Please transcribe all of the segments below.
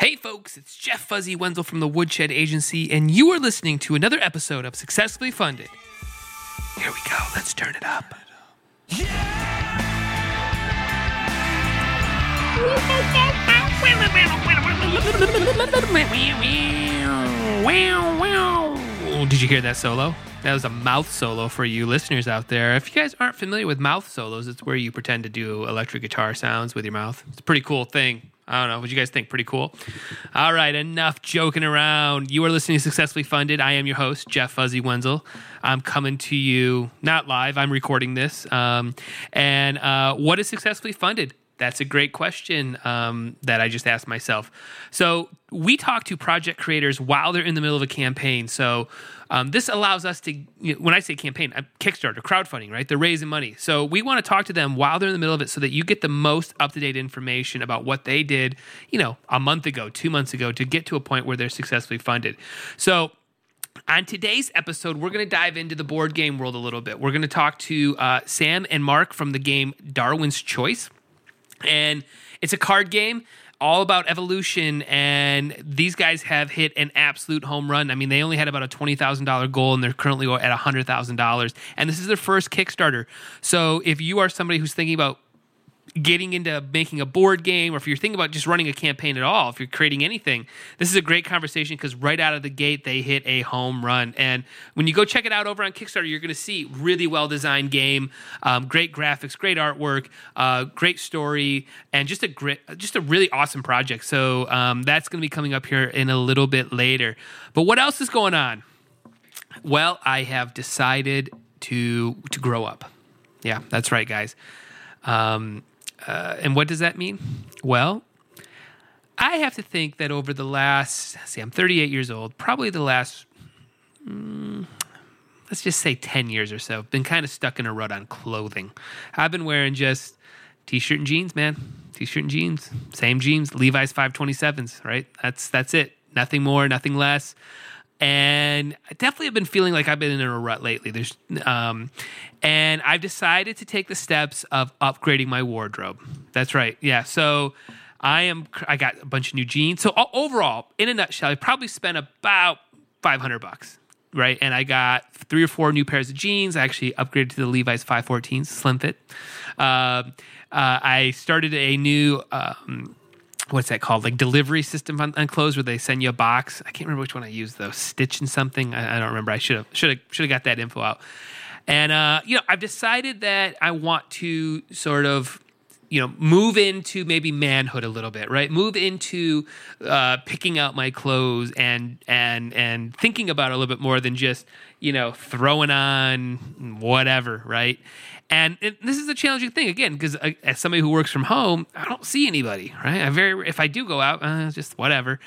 Hey, folks, it's Jeff Fuzzy Wenzel from the Woodshed Agency, and you are listening to another episode of Successfully Funded. Here we go. Let's turn it up. Did you hear that solo? That was a mouth solo for you listeners out there. If you guys aren't familiar with mouth solos, it's where you pretend to do electric guitar sounds with your mouth. It's a pretty cool thing. I don't know. What you guys think? Pretty cool. All right, enough joking around. You are listening to Successfully Funded. I am your host, Jeff Fuzzy Wenzel. I'm coming to you not live. I'm recording this. Um, and uh, what is successfully funded? That's a great question um, that I just asked myself. So we talk to project creators while they're in the middle of a campaign. So um, this allows us to, you know, when I say campaign, uh, Kickstarter, crowdfunding, right? They're raising money. So we want to talk to them while they're in the middle of it so that you get the most up to date information about what they did, you know, a month ago, two months ago to get to a point where they're successfully funded. So on today's episode, we're going to dive into the board game world a little bit. We're going to talk to uh, Sam and Mark from the game Darwin's Choice. And it's a card game all about evolution and these guys have hit an absolute home run. I mean they only had about a $20000 goal and they're currently at $100000 and this is their first kickstarter. So if you are somebody who's thinking about getting into making a board game, or if you're thinking about just running a campaign at all, if you're creating anything, this is a great conversation because right out of the gate, they hit a home run. And when you go check it out over on Kickstarter, you're going to see really well designed game, um, great graphics, great artwork, uh, great story, and just a great, just a really awesome project. So um, that's going to be coming up here in a little bit later. But what else is going on? Well, I have decided to to grow up. Yeah, that's right, guys. Um, uh, and what does that mean? Well, I have to think that over the last, see, I'm 38 years old, probably the last, mm, let's just say 10 years or so, been kind of stuck in a rut on clothing. I've been wearing just t shirt and jeans, man. T shirt and jeans, same jeans, Levi's 527s, right? That's, that's it. Nothing more, nothing less and I definitely have been feeling like I've been in a rut lately. There's, um, and I've decided to take the steps of upgrading my wardrobe. That's right, yeah. So I am. I got a bunch of new jeans. So overall, in a nutshell, I probably spent about five hundred bucks, right? And I got three or four new pairs of jeans. I actually upgraded to the Levi's 514s, slim fit. Uh, uh, I started a new. Um, what's that called? Like delivery system on, on, clothes where they send you a box. I can't remember which one I used though. Stitch and something. I, I don't remember. I should have should have should have got that info out. And uh, you know, I've decided that I want to sort of you know move into maybe manhood a little bit right move into uh, picking out my clothes and and and thinking about it a little bit more than just you know throwing on whatever right and it, this is a challenging thing again because uh, as somebody who works from home, I don't see anybody. Right? I very if I do go out, uh, just whatever.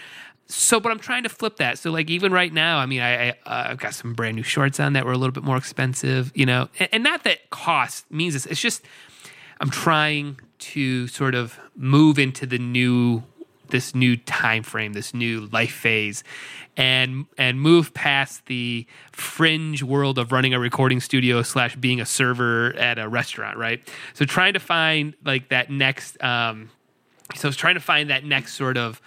So, but I'm trying to flip that. So, like even right now, I mean, I, I I've got some brand new shorts on that were a little bit more expensive, you know, and, and not that cost means this. It's just I'm trying to sort of move into the new this new time frame, this new life phase, and and move past the fringe world of running a recording studio slash being a server at a restaurant, right? So trying to find like that next. Um, so I was trying to find that next sort of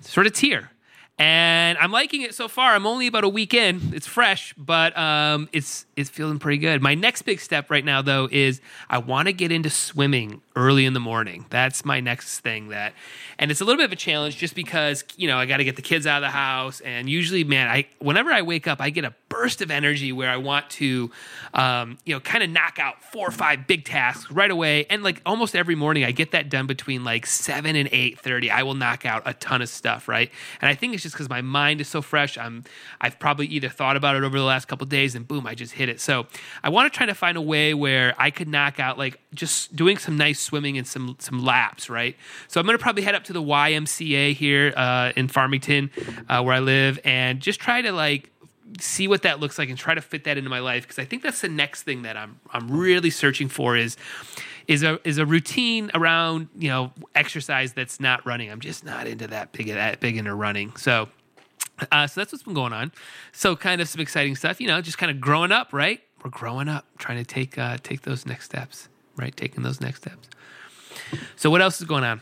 sort of tier and I'm liking it so far. I'm only about a week in. It's fresh, but um, it's it's feeling pretty good. My next big step right now, though, is I want to get into swimming early in the morning. That's my next thing. That, and it's a little bit of a challenge just because you know I got to get the kids out of the house, and usually, man, I whenever I wake up, I get a burst of energy where I want to, um, you know, kind of knock out four or five big tasks right away, and like almost every morning, I get that done between like seven and eight thirty. I will knock out a ton of stuff, right? And I think it's just because my mind is so fresh. I'm I've probably either thought about it over the last couple days and boom, I just hit it. So I want to try to find a way where I could knock out like just doing some nice swimming and some some laps, right? So I'm gonna probably head up to the YMCA here uh, in Farmington, uh, where I live, and just try to like see what that looks like and try to fit that into my life because I think that's the next thing that I'm I'm really searching for is is a is a routine around you know exercise that's not running. I'm just not into that big that big into running. So. Uh, so that's what's been going on. So kind of some exciting stuff, you know, just kind of growing up, right? We're growing up, trying to take uh, take those next steps, right? Taking those next steps. So what else is going on?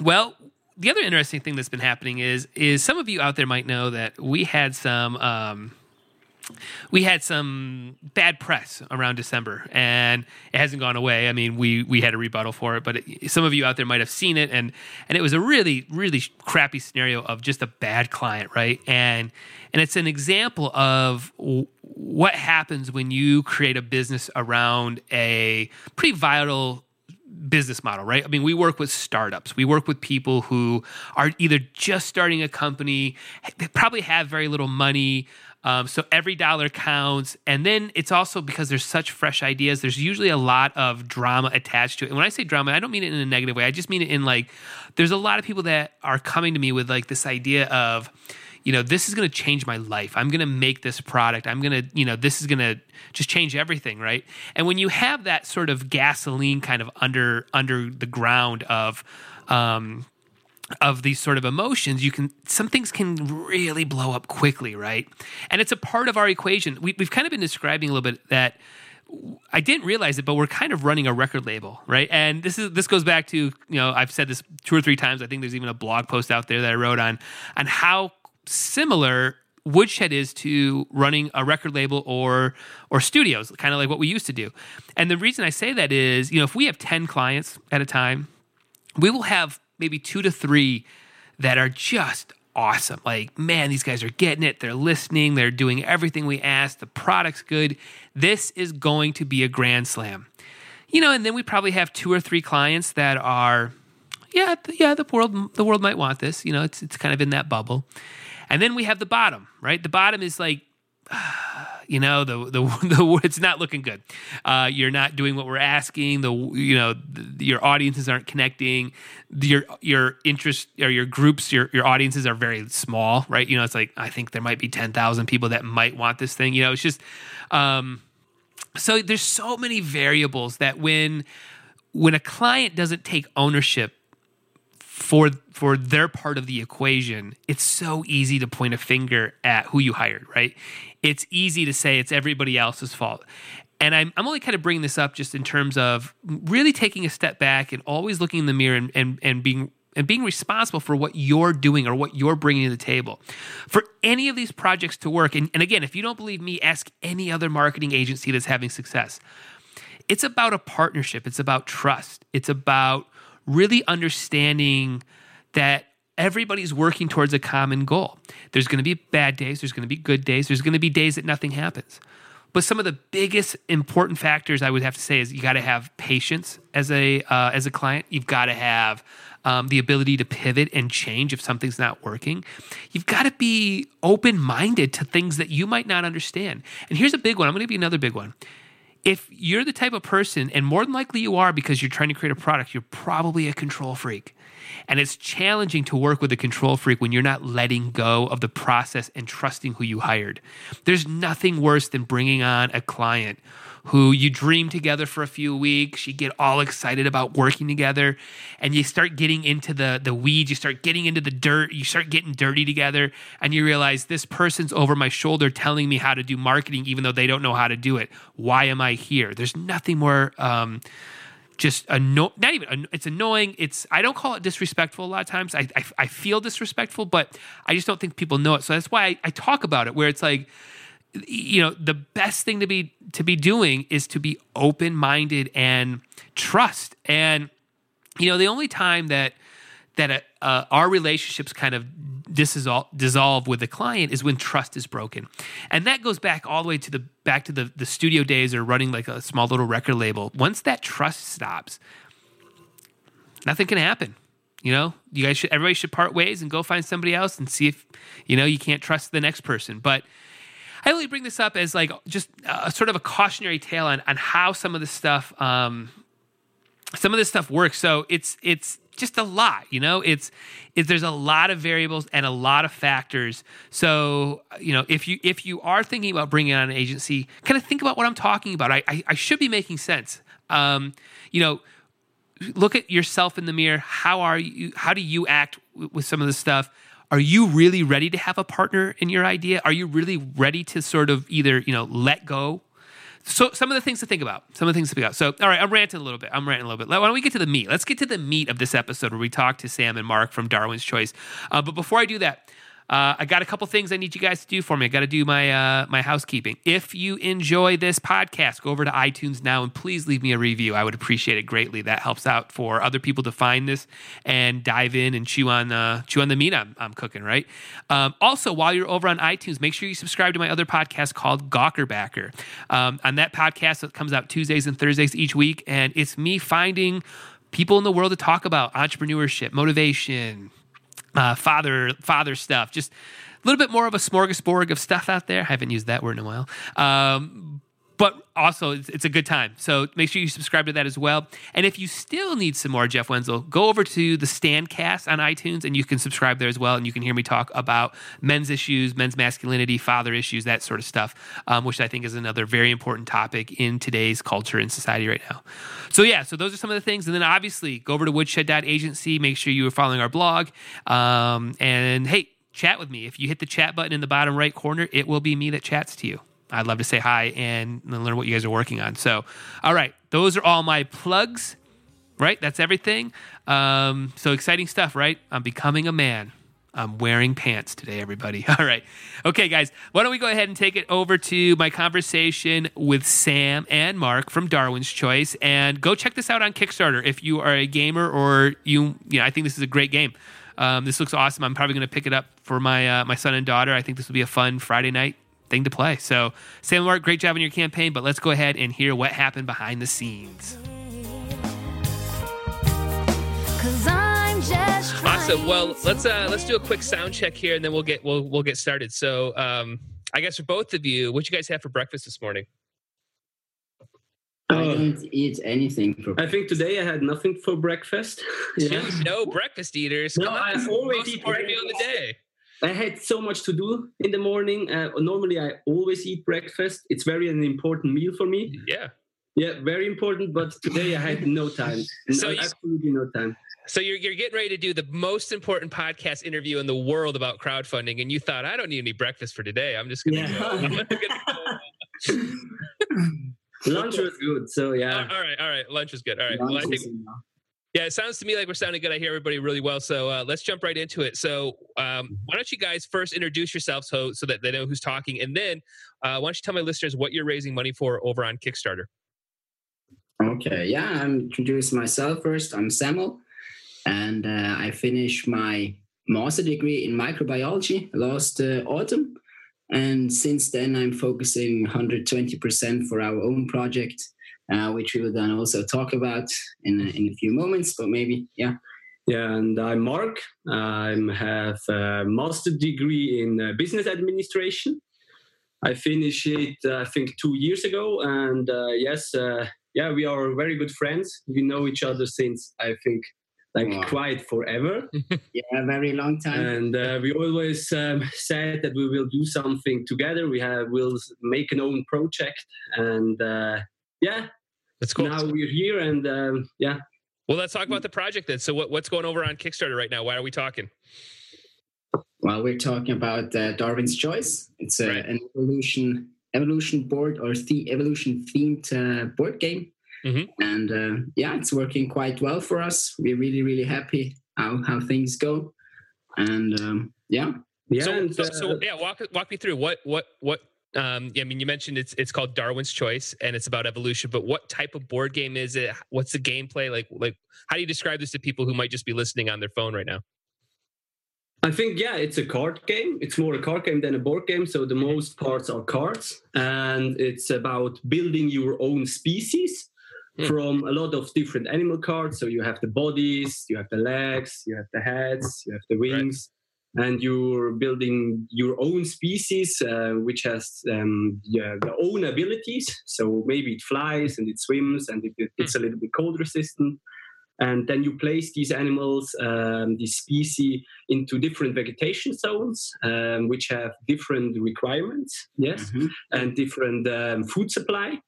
Well, the other interesting thing that's been happening is is some of you out there might know that we had some um, we had some bad press around December, and it hasn't gone away. I mean, we we had a rebuttal for it, but it, some of you out there might have seen it, and and it was a really really crappy scenario of just a bad client, right? And and it's an example of what happens when you create a business around a pretty vital business model, right? I mean, we work with startups. We work with people who are either just starting a company, they probably have very little money. Um, so every dollar counts. And then it's also because there's such fresh ideas, there's usually a lot of drama attached to it. And when I say drama, I don't mean it in a negative way. I just mean it in like, there's a lot of people that are coming to me with like this idea of, you know, this is going to change my life. I'm going to make this product. I'm going to, you know, this is going to just change everything, right? And when you have that sort of gasoline kind of under under the ground of um of these sort of emotions, you can some things can really blow up quickly, right? And it's a part of our equation. We, we've kind of been describing a little bit that I didn't realize it, but we're kind of running a record label, right? And this is this goes back to you know I've said this two or three times. I think there's even a blog post out there that I wrote on on how similar Woodshed is to running a record label or or studios, kind of like what we used to do. And the reason I say that is, you know, if we have 10 clients at a time, we will have maybe 2 to 3 that are just awesome. Like, man, these guys are getting it. They're listening. They're doing everything we asked. The product's good. This is going to be a grand slam. You know, and then we probably have two or three clients that are, yeah, yeah, the world, the world might want this. You know, it's it's kind of in that bubble. And then we have the bottom, right? The bottom is like, you know, the the the it's not looking good. Uh, you're not doing what we're asking. The you know the, your audiences aren't connecting. Your your interest or your groups, your your audiences are very small, right? You know, it's like I think there might be ten thousand people that might want this thing. You know, it's just um, so there's so many variables that when when a client doesn't take ownership for for their part of the equation, it's so easy to point a finger at who you hired, right? It's easy to say it's everybody else's fault. And I'm, I'm only kind of bringing this up just in terms of really taking a step back and always looking in the mirror and, and, and being and being responsible for what you're doing or what you're bringing to the table. For any of these projects to work, and, and again, if you don't believe me, ask any other marketing agency that's having success. It's about a partnership, it's about trust, it's about really understanding that everybody's working towards a common goal. There's going to be bad days, there's going to be good days, there's going to be days that nothing happens. But some of the biggest important factors I would have to say is you got to have patience as a uh, as a client. You've got to have um, the ability to pivot and change if something's not working. You've got to be open minded to things that you might not understand. And here's a big one. I'm going to give you another big one if you're the type of person, and more than likely you are because you're trying to create a product, you're probably a control freak. And it's challenging to work with a control freak when you're not letting go of the process and trusting who you hired. There's nothing worse than bringing on a client who you dream together for a few weeks, you get all excited about working together, and you start getting into the the weeds, you start getting into the dirt, you start getting dirty together, and you realize this person's over my shoulder telling me how to do marketing, even though they don't know how to do it. Why am I here? There's nothing more. Um, just anno- not even it's annoying it's i don't call it disrespectful a lot of times I, I, I feel disrespectful but i just don't think people know it so that's why I, I talk about it where it's like you know the best thing to be to be doing is to be open minded and trust. And you know the only time that that uh, our relationships kind of dissolve, dissolve with the client is when trust is broken. And that goes back all the way to the back to the, the studio days or running like a small little record label. Once that trust stops nothing can happen you know? You guys should everybody should part ways and go find somebody else and see if you know you can't trust the next person. But I only bring this up as like just a sort of a cautionary tale on, on how some of this stuff um, some of this stuff works. So it's it's just a lot, you know. It's it, there's a lot of variables and a lot of factors. So you know, if you if you are thinking about bringing on an agency, kind of think about what I'm talking about. I I, I should be making sense. Um, you know, look at yourself in the mirror. How are you? How do you act with some of this stuff? Are you really ready to have a partner in your idea? Are you really ready to sort of either, you know, let go so some of the things to think about. Some of the things to think about. So, all right, I'm ranting a little bit. I'm ranting a little bit. Why don't we get to the meat? Let's get to the meat of this episode where we talk to Sam and Mark from Darwin's Choice. Uh, but before I do that, uh, I got a couple things I need you guys to do for me. I got to do my uh, my housekeeping. If you enjoy this podcast, go over to iTunes now and please leave me a review. I would appreciate it greatly. That helps out for other people to find this and dive in and chew on uh, chew on the meat I'm, I'm cooking. Right. Um, also, while you're over on iTunes, make sure you subscribe to my other podcast called Gawkerbacker. Um, on that podcast, it comes out Tuesdays and Thursdays each week, and it's me finding people in the world to talk about entrepreneurship, motivation, uh, father father stuff. Just a little bit more of a smorgasbord of stuff out there. I haven't used that word in a while. Um, but also it's, it's, a good time. So make sure you subscribe to that as well. And if you still need some more Jeff Wenzel, go over to the Standcast on iTunes and you can subscribe there as well. And you can hear me talk about men's issues, men's masculinity, father issues, that sort of stuff, um, which I think is another very important topic in today's culture and society right now. So yeah, so those are some of the things. And then obviously go over to woodshed.agency. Make sure you are following our blog. Um, and hey, chat with me. If you hit the chat button in the bottom right corner, it will be me that chats to you. I'd love to say hi and learn what you guys are working on. So, all right, those are all my plugs, right? That's everything. Um, so exciting stuff, right? I'm becoming a man. I'm wearing pants today, everybody. All right. Okay, guys, why don't we go ahead and take it over to my conversation with Sam and Mark from Darwin's Choice and go check this out on Kickstarter if you are a gamer or you, you know, I think this is a great game. Um, this looks awesome. I'm probably going to pick it up for my uh, my son and daughter. I think this will be a fun Friday night thing to play. So, Sam Mark, great job on your campaign, but let's go ahead and hear what happened behind the scenes. Awesome. Well, let's uh, let's do a quick sound check here, and then we'll get we'll we'll get started. So, um, I guess for both of you, what you guys have for breakfast this morning? I didn't eat anything for. Breakfast. I think today I had nothing for breakfast. yeah. No breakfast eaters. No, I always eat important meal of the day. I had so much to do in the morning. Uh, normally, I always eat breakfast. It's very an important meal for me. Yeah. Yeah, very important. But today I had no time. so no, you, absolutely no time. So you're you're getting ready to do the most important podcast interview in the world about crowdfunding, and you thought I don't need any breakfast for today. I'm just gonna. Yeah. Go. Lunch was good, so yeah. all right, all right. Lunch was good. All right. Lunch well, I think, yeah, it sounds to me like we're sounding good. I hear everybody really well. So uh, let's jump right into it. So um, why don't you guys first introduce yourselves so, so that they know who's talking, and then uh, why don't you tell my listeners what you're raising money for over on Kickstarter? Okay, yeah, I'm introducing myself first. I'm Samuel, and uh, I finished my master degree in microbiology last uh, autumn, and since then I'm focusing 120% for our own project uh, which we will then also talk about in a, in a few moments. But maybe, yeah. Yeah, and I'm Mark. I have a master degree in uh, business administration. I finished it, uh, I think, two years ago. And uh, yes, uh, yeah, we are very good friends. We know each other since I think like wow. quite forever. yeah, very long time. And uh, we always um, said that we will do something together. We have will make an own project, and uh, yeah, that's cool. Now we're here, and um, yeah. Well, let's talk about the project then. So, what, what's going over on Kickstarter right now? Why are we talking? Well, we're talking about uh, Darwin's Choice. It's a, right. an evolution evolution board or the evolution themed uh, board game, mm-hmm. and uh, yeah, it's working quite well for us. We're really really happy how how things go, and um, yeah. Yeah, so, and, so, so, uh, yeah, walk walk me through what what what um, yeah, I mean, you mentioned it's it's called Darwin's Choice, and it's about evolution. But what type of board game is it? What's the gameplay like? Like, how do you describe this to people who might just be listening on their phone right now? I think yeah, it's a card game. It's more a card game than a board game. So the most parts are cards, and it's about building your own species hmm. from a lot of different animal cards. So you have the bodies, you have the legs, you have the heads, you have the wings. Right and you're building your own species uh, which has um, yeah, the own abilities. So maybe it flies and it swims and it, it's a little bit cold resistant. And then you place these animals um, these species into different vegetation zones um, which have different requirements yes mm-hmm. and different um, food supply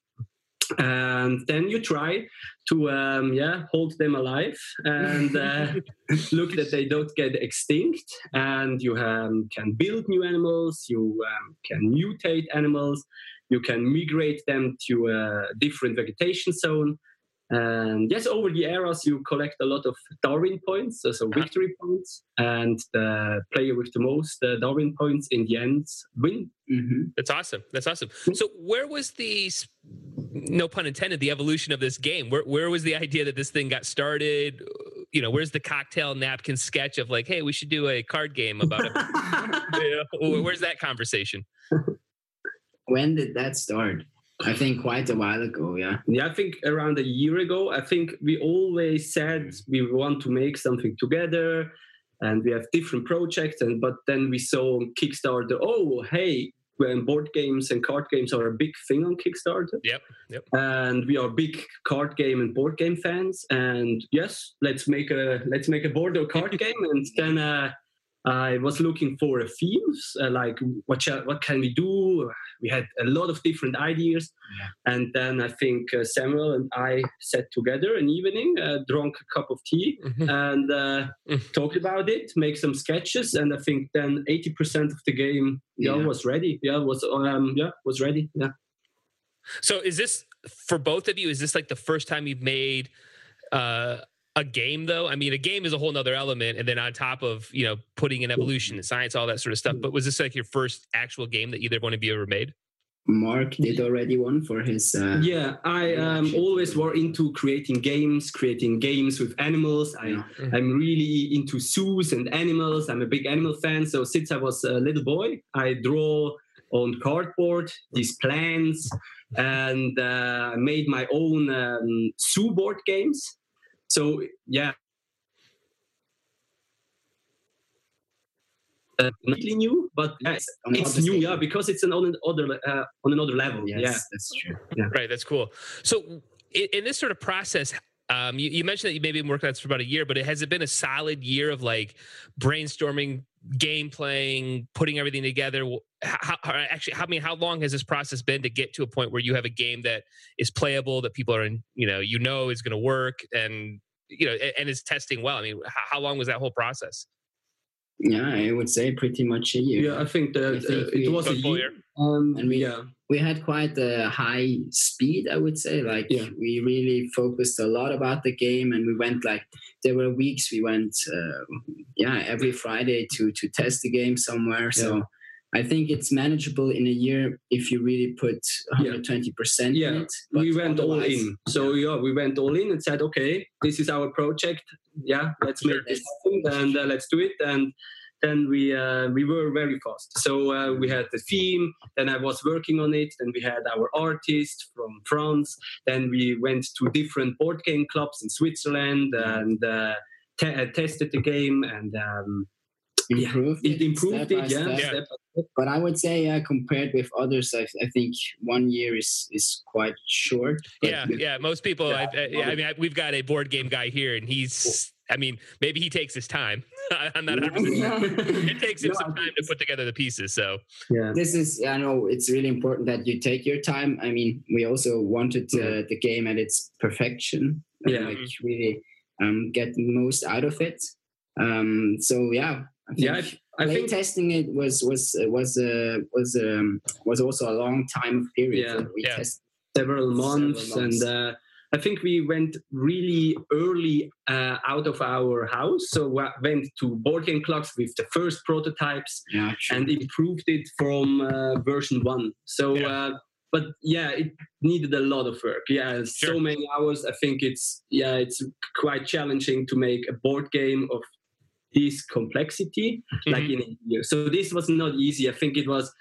and then you try to um, yeah hold them alive and uh, look that they don't get extinct and you um, can build new animals you um, can mutate animals you can migrate them to a different vegetation zone. And yes, over the eras, you collect a lot of Darwin points, so, so Uh-huh. victory points, and the player with the most uh, Darwin points in the end win. hmm That's awesome. That's awesome. So where was the no pun intended the evolution of this game? Where where was the idea that this thing got started? You know, where's the cocktail napkin sketch of like, hey, we should do a card game about it? You know, where's that conversation? When did that start? I think quite a while ago. Yeah. Yeah, I think around a year ago, I think we always said we want to make something together and we have different projects. And but then we saw on Kickstarter, oh hey, when board games and card games are a big thing on Kickstarter. Yep, yep. And we are big card game and board game fans. And yes, let's make a let's make a board or card game. And then uh, I was looking for a themes, uh, like what shall, what can we do? We had a lot of different ideas, and then I think uh, Samuel and I sat together an evening, uh, drank a cup of tea, Mhm. and uh, Mm. talked about it, make some sketches, and I think then eighty percent of the game, yeah, Yeah. was ready. Yeah, was um, yeah, was ready. Yeah. So is this for both of you? Is this like the first time you've made uh, a game though? I mean, a game is a whole nother element, and then on top of you know putting in evolution and science, all that sort of stuff. But was this like your first actual game that either one of you ever made? Mark did already one for his. Uh, Yeah, I um, always were into creating games, creating games with animals. I, Yeah. I'm really into zoos and animals. I'm a big animal fan. So since I was a little boy, I draw on cardboard these plants and uh, made my own um, zoo board games. So yeah. Uh, not really new, but yeah, it's, it's new, yeah, because it's an on another uh, on another level. Yes, Yeah. that's true. Right, that's cool. So in, in this sort of process, um, you, you mentioned that you maybe been working on this for about a year, but it, has it been a solid year of like brainstorming, game playing, putting everything together? How, how, actually, how I mean, how long has this process been to get to a point where you have a game that is playable, that people are in, you know, you know is going to work, and you know, and, and is testing well? I mean, how, how long was that whole process? Yeah, I would say pretty much a year. Yeah, I think that I think uh, we- it was a A year. year? Um, And we- yeah, we had quite a high speed i would say like Yeah. we really focused a lot about the game and we went like there were weeks we went uh, yeah every friday to to test the game somewhere so i think it's manageable in a year if you really put 120% Yeah. in it we went all in. So yeah, we went all in and said, okay, this is our project. Yeah, let's make this happen and uh, let's do it. And then we uh, we were very fast. So uh, we had the theme. Then I was working on it. Then we had our artist from France. Then we went to different board game clubs in Switzerland and uh, te- uh, tested the game and. Um, yeah, improved it improved step it, yeah, step. Yeah. step step. but i would say uh, compared with others I, I think one year is is quite short but yeah, yeah. Most people, Yeah. I, I, I mean, I, we've got a board game guy here, and he's, I mean, maybe he takes his time. I'm not 100% sure. It takes him No, some time to put together the pieces. So, Yeah. this is i know it's really important that you take your time i mean we also wanted uh, the game at its perfection Yeah. like really um, get the most out of it um, so yeah I Yeah, I- I think testing it was was was uh, was um, was also a long time period Yeah. we Yeah. tested several months, Several months. and uh, I think we went really early uh, out of our house. So we went to board game clubs with the first prototypes yeah and improved it from uh, version one. So. Yeah. Uh, but yeah, it needed a lot of work. Yeah, so many hours. I think it's yeah, it's quite challenging to make a board game of this complexity like Mhm. in a year. So this was not easy. I think it was.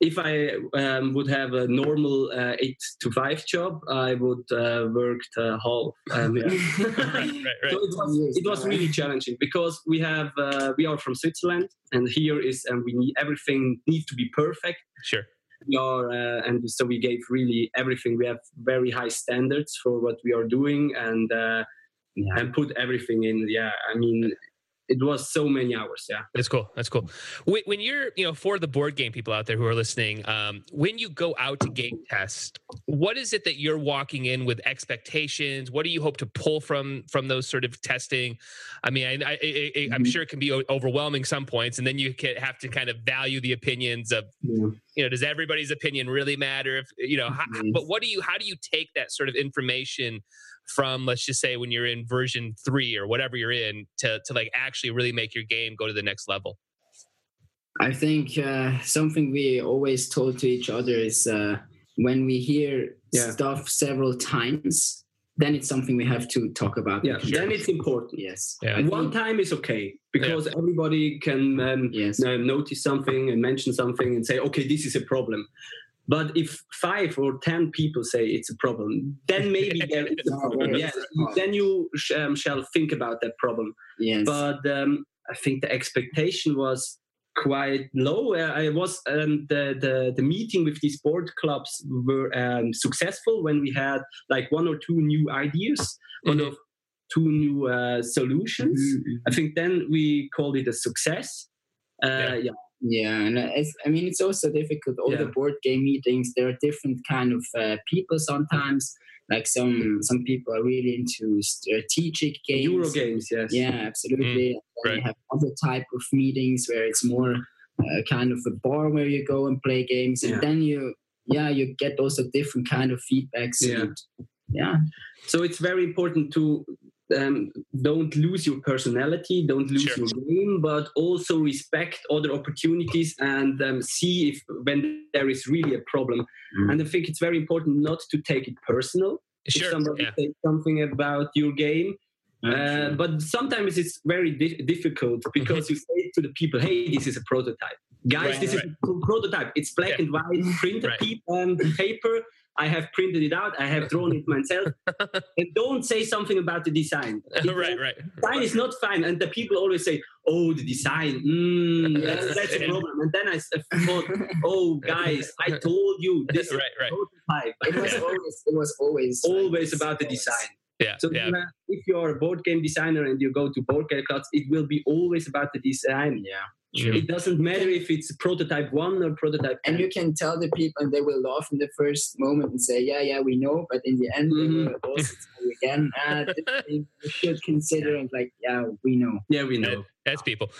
If I um, would have a normal uh, eight to five job, I would uh, worked uh, half. Um, yeah. right, right, right. So it was, it was really challenging because we have uh, we are from Switzerland and here is and we need everything needs to be perfect. Sure. We are uh, and so we gave really everything. We have very high standards for what we are doing and uh, Yeah. and put everything in. Yeah, I mean it was so many hours. Yeah, that's cool. That's cool. When, when you're, you know, for the board game people out there who are listening, um, when you go out to game test, what is it that you're walking in with expectations? What do you hope to pull from from those sort of testing? I mean, I, I, I, I'm Mhm. sure it can be overwhelming some points, and then you can have to kind of value the opinions of, yeah. you know, does everybody's opinion really matter? If you know, how, Mhm. but what do you, how do you take that sort of information? From let's just say when you're in version three or whatever you're in to to like actually really make your game go to the next level I think uh, something we always told to each other is uh, when we hear Yeah. stuff several times, then it's something we have to talk about. yeah. Then it's important. yes. Yeah. One time is okay because everybody can um, yes. uh, notice something and mention something and say, okay, this is a problem. But if five or ten people say it's a problem, then maybe there is a problem. Yes, then you sh- um, shall think about that problem. Yes. But um, I think the expectation was quite low. Uh, I was um, the, the the meeting with these board clubs were um, successful when we had like one or two new ideas, one Mhm. of two new uh, solutions. Mhm. I think then we called it a success. Uh, Yeah. yeah. Yeah, and it's, I mean it's also difficult. All the board game meetings, there are different kind of uh, people sometimes. Like some some people are really into strategic games. Euro games, yes. Yeah, absolutely. Mm, right. Have other type of meetings where it's more uh, kind of a bar where you go and play games, and Yeah. then you yeah you get also different kind of feedbacks. Yeah. and- yeah. So it's very important to um, don't lose your personality, don't lose Sure. your game, but also respect other opportunities and um, see if when there is really a problem. Mm. And I think it's very important not to take it personal. If somebody yeah says something about your game, uh, but sometimes it's very di- difficult because you say to the people, "Hey, this is a prototype, guys. Right, this right. is a prototype. It's black Yeah. and white, printed Right. pe- um, paper. I have printed it out. I have drawn it myself. and don't say something about the design. If right the right Design is not fine, and the people always say, "Oh, the design. Mm, that's, that's a problem." And then I thought, "Oh, guys, I told you this is right right prototype." it was always it was always always this, about the always. design. yeah So yeah uh, if you're a board game designer and you go to board game clubs, it will be always about the design. Yeah. Sure. It doesn't matter if it's prototype one or prototype. And 10. you can tell the people, and they will laugh in the first moment and say, "Yeah, yeah, we know," but in the end, Mhm. they will also tell you again, "Ah, this thing you should consider." And like, yeah, we know. yeah, we know. That's people.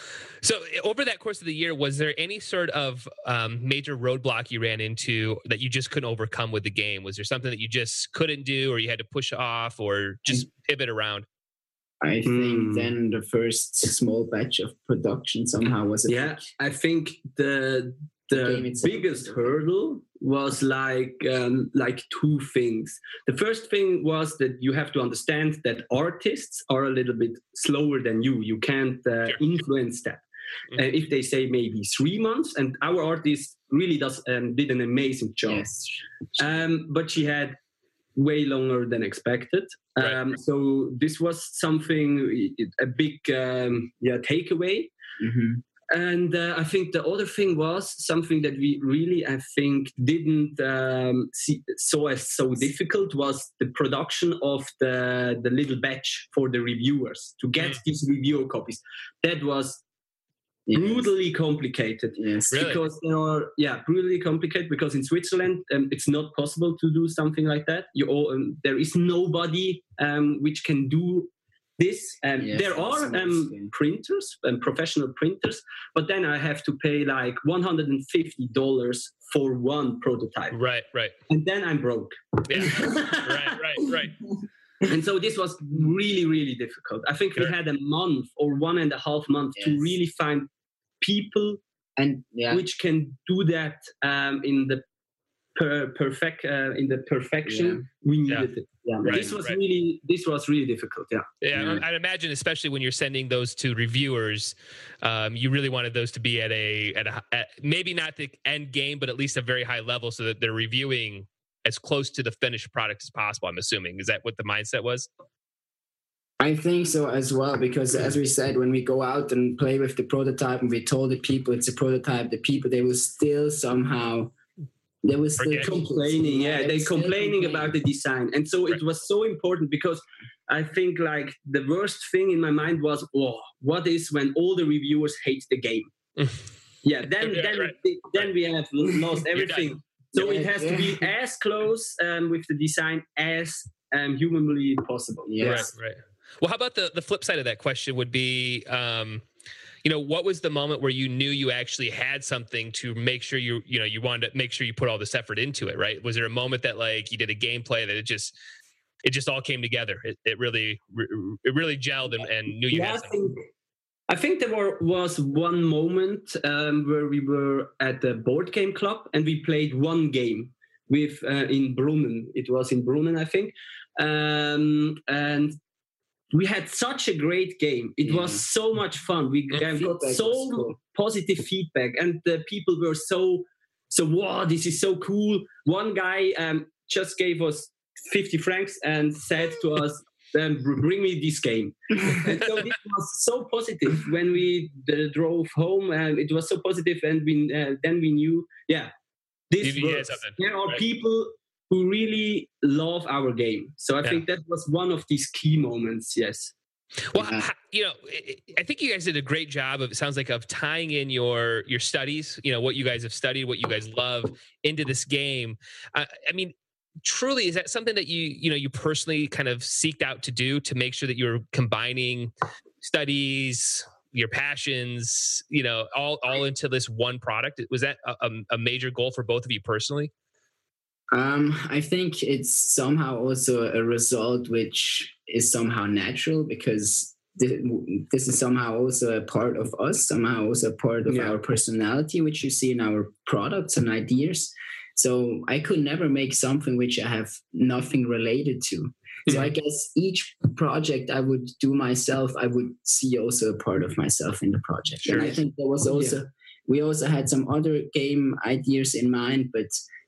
So over that course of the year, was there any sort of um, major roadblock you ran into that you just couldn't overcome with the game? Was there something that you just couldn't do, or you had to push off, or just pivot around? I think Hmm. then the first small batch of production somehow was a Yeah, big- I think the game the biggest hurdle was like um, like two things. The first thing was that you have to understand that artists are a little bit slower than you. You can't uh, Sure. influence that. Mhm. Uh, if they say maybe three months, and our artist really does um, did an amazing job. yes, um, but she had way longer than expected. Right. Um, so this was something a big um, yeah takeaway. Mhm. And uh, I think the other thing was something that we really, I think, didn't um, see saw as so difficult was the production of the the little batch for the reviewers to get Mm. these reviewer copies. That was Yes. brutally complicated Yes. Really? because there are yeah brutally complicated because in Switzerland um, it's not possible to do something like that. You all, um, there is nobody um, which can do this. Um, Yes, there are that's um, printers and professional printers, but then I have to pay like one hundred and fifty dollars for one prototype, Right, right, and then I'm broke. yeah, right, right, right. And so this was really really difficult. I think Sure. we had a month or one and a half month to really find people And yeah, which can do that um, in the per, perfect uh, in the perfection we Yeah. needed it. Yeah, Right, this was right. really this was really difficult. Yeah, Yeah, Yeah. I'd imagine, especially when you're sending those to reviewers, um, you really wanted those to be at a at a at maybe not the end game, but at least a very high level, so that they're reviewing as close to the finished product as possible. I'm assuming is that what the mindset was? I think so as well because as we said, when we go out and play with the prototype and we told the people it's a prototype, the people they will still somehow they were still Forget. complaining. Yeah, they they will still complaining about the design, and so Right. it was so important because I think like the worst thing in my mind was, oh, what is when all the reviewers hate the game? yeah, then Yeah, then right. then we have lost everything. So it has to be as close um, with the design as um, humanly possible. Yes. Right, right. Well, how about the the flip side of that question would be, um, you know, what was the moment where you knew you actually had something to make sure you, you know, you wanted to make sure you put all this effort into it, right? Was there a moment that like you did a gameplay that it just it just all came together? It, it really it really gelled and, and knew you Yeah, had I something. I think there were, was one moment um, where we were at the board game club and we played one game with uh, in Brunnen. It was in Brunnen, I think, um, and we had such a great game. It was so much fun. We got so cool. positive feedback, and the people were so so. Wow, this is so cool. One guy um, just gave us fifty francs and said to us. Then bring me this game. And so this was so positive when we uh, drove home, and it was so positive, and we uh, then we knew, yeah, this works. There are right. people who really love our game. So I Yeah. think that was one of these key moments. Yes. Well, Yeah. you know, I- I think you guys did a great job of it sounds like of tying in your your studies, you know, what you guys have studied, what you guys love into this game. Uh, I mean, truly is that something that you, you know, you personally kind of seeked out to do to make sure that you're combining studies, your passions, you know, all all into this one product? Was that a, a- a major goal for both of you personally? Um, I think it's somehow also a result which is somehow natural because thi- this is somehow also a part of us, somehow also a part of Yeah. our personality, which you see in our products and ideas. So I could never make something which I have nothing related to. So I guess each project I would do myself, I would see also a part of myself in the project. And I think there was Yeah. also we also had some other game ideas in mind, but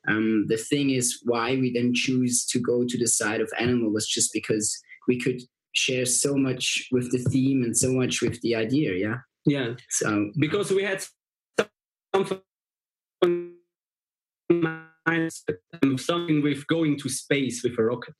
um, the thing is why we then choose to go to the side of animal was just because we could share so much with the theme and so much with the idea. Yeah. Yeah. So Because we had something something with going to space with a rocket.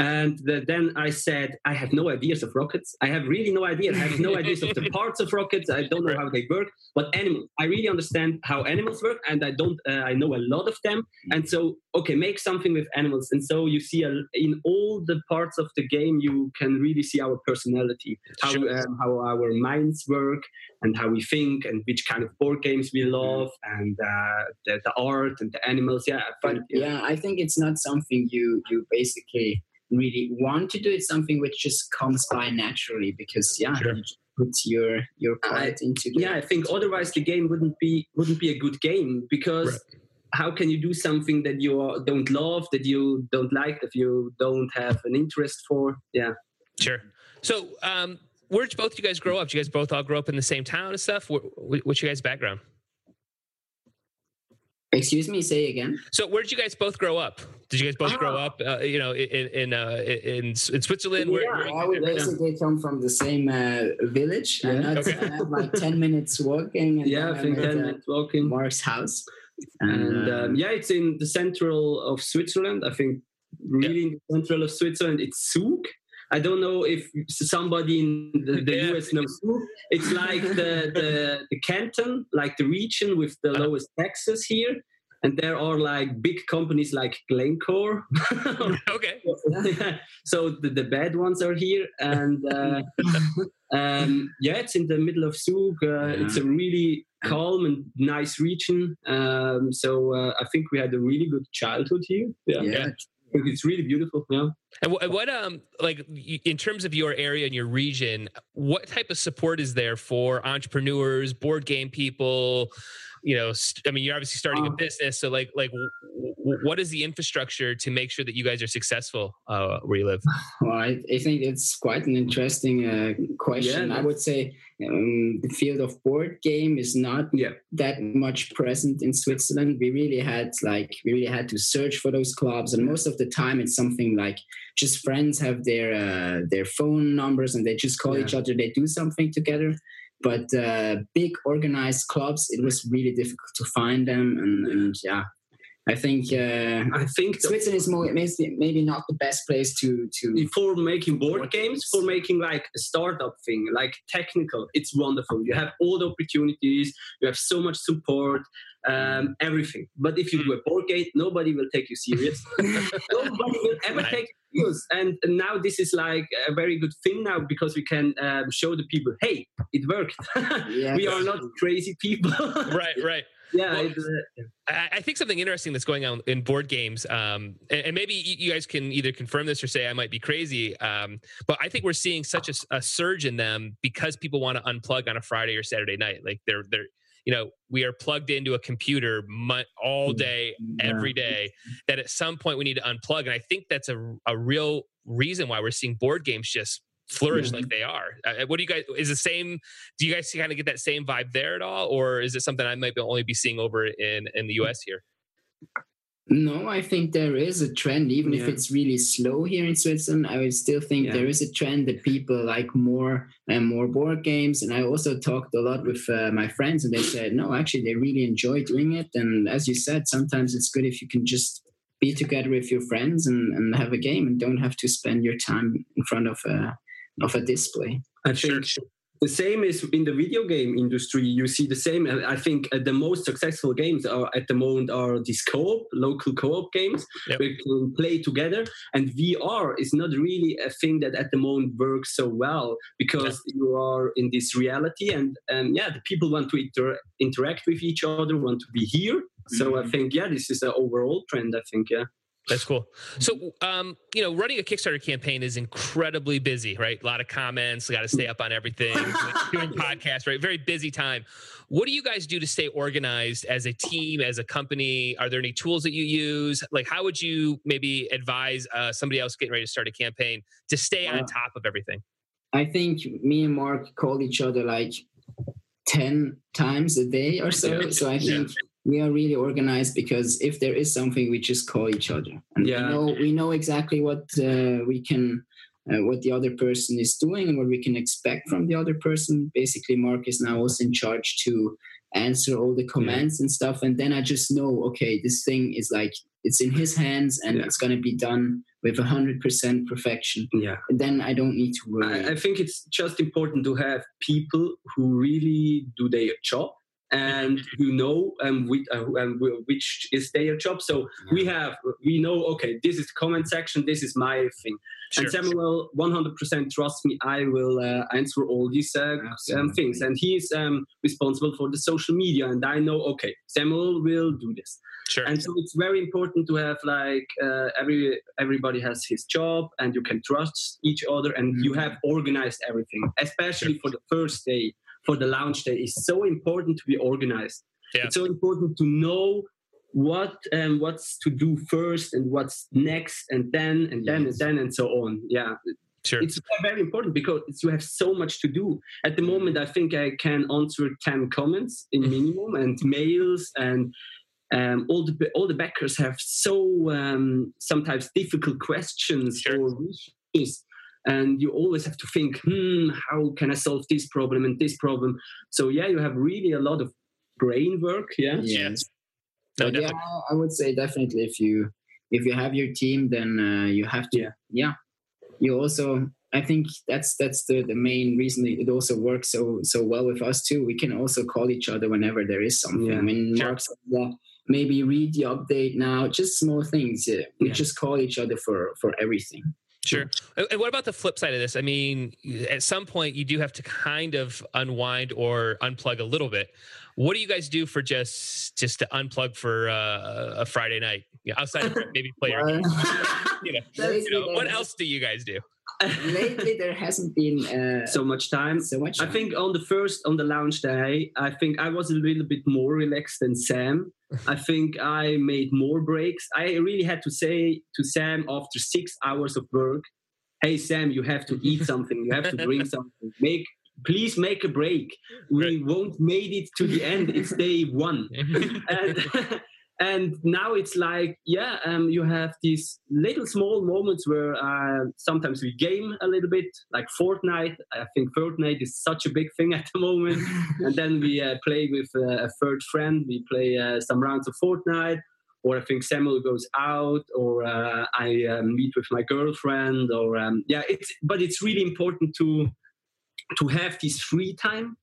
And the, then I said, I have no ideas of rockets. I have really no idea. I have no ideas of the parts of rockets. I don't know how they work. But animals, I really understand how animals work, and I don't. Uh, I know a lot of them. And so, okay, make something with animals. And so you see a, in all the parts of the game, you can really see our personality, how Sure. um, how our minds work, and how we think, and which kind of board games we love, and uh, the, the art and the animals. Yeah, but think, yeah, I think it's not something you you basically really want to do. It's something which just comes by naturally because yeah, Sure. you put your your I- part into the yeah i think otherwise the game wouldn't be wouldn't be a good game because Right. how can you do something that you are- don't love that you don't like that you don't have an interest for yeah Sure. So, um, where did both you guys grow up? Did you guys both all grow up in the same town and stuff? What, what's your guys' background? Excuse me, say again. So, where did you guys both grow up? Did you guys both grow Ah. up, uh, you know, in in uh, in, in Switzerland? Where, Yeah, where- I would where- basically come from the same uh, village. Yeah. and not, Okay. I like ten minutes walking. And yeah then i think I'm at, then uh, it's walking Mark's house. and uh, um, yeah it's in the central of switzerland i think really in the central of switzerland it's zug I don't know if somebody in the, the Yeah. US knows Zug. It's like the, the, the canton, like the region with the Uh-huh. lowest taxes here. And there are like big companies like Glencore okay. so the, the bad ones are here and uh, um, yeah it's in the middle of Zug uh, it's a really calm and nice region um, so uh, i think we had a really good childhood here yeah, yeah, I think it's really beautiful yeah And what, um like in terms of your area and your region, what type of support is there for entrepreneurs, board game people? You know, st- I mean, you're obviously starting a Um, business, so like like w- w- what is the infrastructure to make sure that you guys are successful uh, where you live? Well, I, I think it's quite an interesting uh, question. Yeah, I would say um, the field of board game is not Yeah. that much present in Switzerland. We really had like we really had to search for those clubs, and most of the time it's something like just friends have their uh, their phone numbers and they just call Yeah. each other. They do something together. But uh, big organized clubs, it was really difficult to find them, and, and yeah, I think uh, I think Switzerland is more maybe, maybe not the best place to to for making board games, for making like a startup thing, like technical. It's wonderful. You have all the opportunities. You have so much support, um, everything. But if you do a board game, nobody will take you serious. nobody will ever Right. take you serious. And now this is like a very good thing now because we can um, show the people, hey, it worked. Yeah. we are not crazy people. right, right. yeah. Well, it, uh, I I think something interesting that's going on in board games, um, and, and maybe you you guys can either confirm this or say I might be crazy, um, but I think we're seeing such a surge in them because people want to unplug on a Friday or Saturday night. Like they're they're you know we are plugged into a computer all day every day that at some point we need to unplug and i think that's a, a real reason why we're seeing board games just flourish Yeah. like they are. Uh, what do you guys is the same do you guys kind of get that same vibe there at all or is it something i might be only be seeing over in in the us here No, I think there is a trend, even if it's really slow here in Switzerland. I would still think Yeah. there is a trend that people like more and more board games. And I also talked a lot with uh, my friends, and they said, no, actually, they really enjoy doing it. And as you said, sometimes it's good if you can just be together with your friends and, and have a game, and don't have to spend your time in front of a of a display. I Sure, think the same is in the video game industry. You see the same. and I think uh, the most successful games are at the moment are these co-op, local co-op games. Yep. We can play together, and VR is not really a thing that at the moment works so well because you are in this reality, and and yeah, the people want to inter- interact with each other, want to be here. So I Mhm. think yeah, this is an overall trend. I think yeah. That's cool. So, um, you know, running a Kickstarter campaign is incredibly busy, right? A lot of comments, got to stay up on everything, doing podcasts, right? Very busy time. What do you guys do to stay organized as a team, as a company? Are there any tools that you use? Like, how would you maybe advise uh, somebody else getting ready to start a campaign to stay on top of everything? I think me and Mark call each other like 10 times a day or so. So I think we are really organized because if there is something, we just call each other. And Yeah. we know we know exactly what uh, we can uh, what the other person is doing and what we can expect from the other person. Basically, Mark is now also in charge to answer all the comments and stuff. And then I just know, okay, this thing is like it's in his hands and Yeah. it's gonna be done with hundred percent perfection. Yeah. And then I don't need to worry. I, I think it's just important to have people who really do their job and who know um, which, uh, um, which is their job. So we have, we know, okay, this is the comment section, this is my thing. Sure. And Samuel, 100% trust me, I will uh, answer all these uh, um, things. And he is um, responsible for the social media. And I know, okay, Samuel will do this Sure. and so it's very important to have like uh, every everybody has his job and you can trust each other and you have organized everything especially for the first day for the launch day it's so important to be organized Yeah. it's so important to know what um, what's to do first and what's next and then and then and then and so on yeah sure. it's very important because it's, you have so much to do at the moment i think i can answer 10 comments in Mm-hmm. minimum and mails and um, all the all the backers have so um, sometimes difficult questions Sure. or wishes and you always have to think hmm how can i solve this problem and this problem so yeah you have really a lot of brain work yeah Yes. No, yeah. I would say definitely if you if you have your team, then uh, you have to. Yeah. Yeah. You also, I think that's that's the the main reason it also works so so well with us too. We can also call each other whenever there is something. Yeah. I mean, Sure. Mark said, yeah, maybe read the update now. Just small things. Uh, We Yeah. just call each other for for everything. Sure. And and what about the flip side of this? I mean, at some point you do have to kind of unwind or unplug a little bit. What do you guys do for just just to unplug for uh, a Friday night? Yeah, outside of maybe play your. You know, you know, what else do you guys do? Lately, there hasn't been uh, so much time so much. I think on the first on the launch day, I think I was a little bit more relaxed than Sam. I think I made more breaks. I really had to say to Sam after six hours of work, "Hey Sam, you have to eat something. You have to drink something. Make please make a break. We Right. won't made it to the end. It's day one." and and now it's like yeah um, you have these little small moments where uh, sometimes we game a little bit like fortnite. I think fortnite is such a big thing at the moment. And then we uh, play with uh, a third friend. We play uh, some rounds of fortnite or I think Samuel goes out, or uh, I um, meet with my girlfriend, or um, yeah, it's but it's really important to to have this free time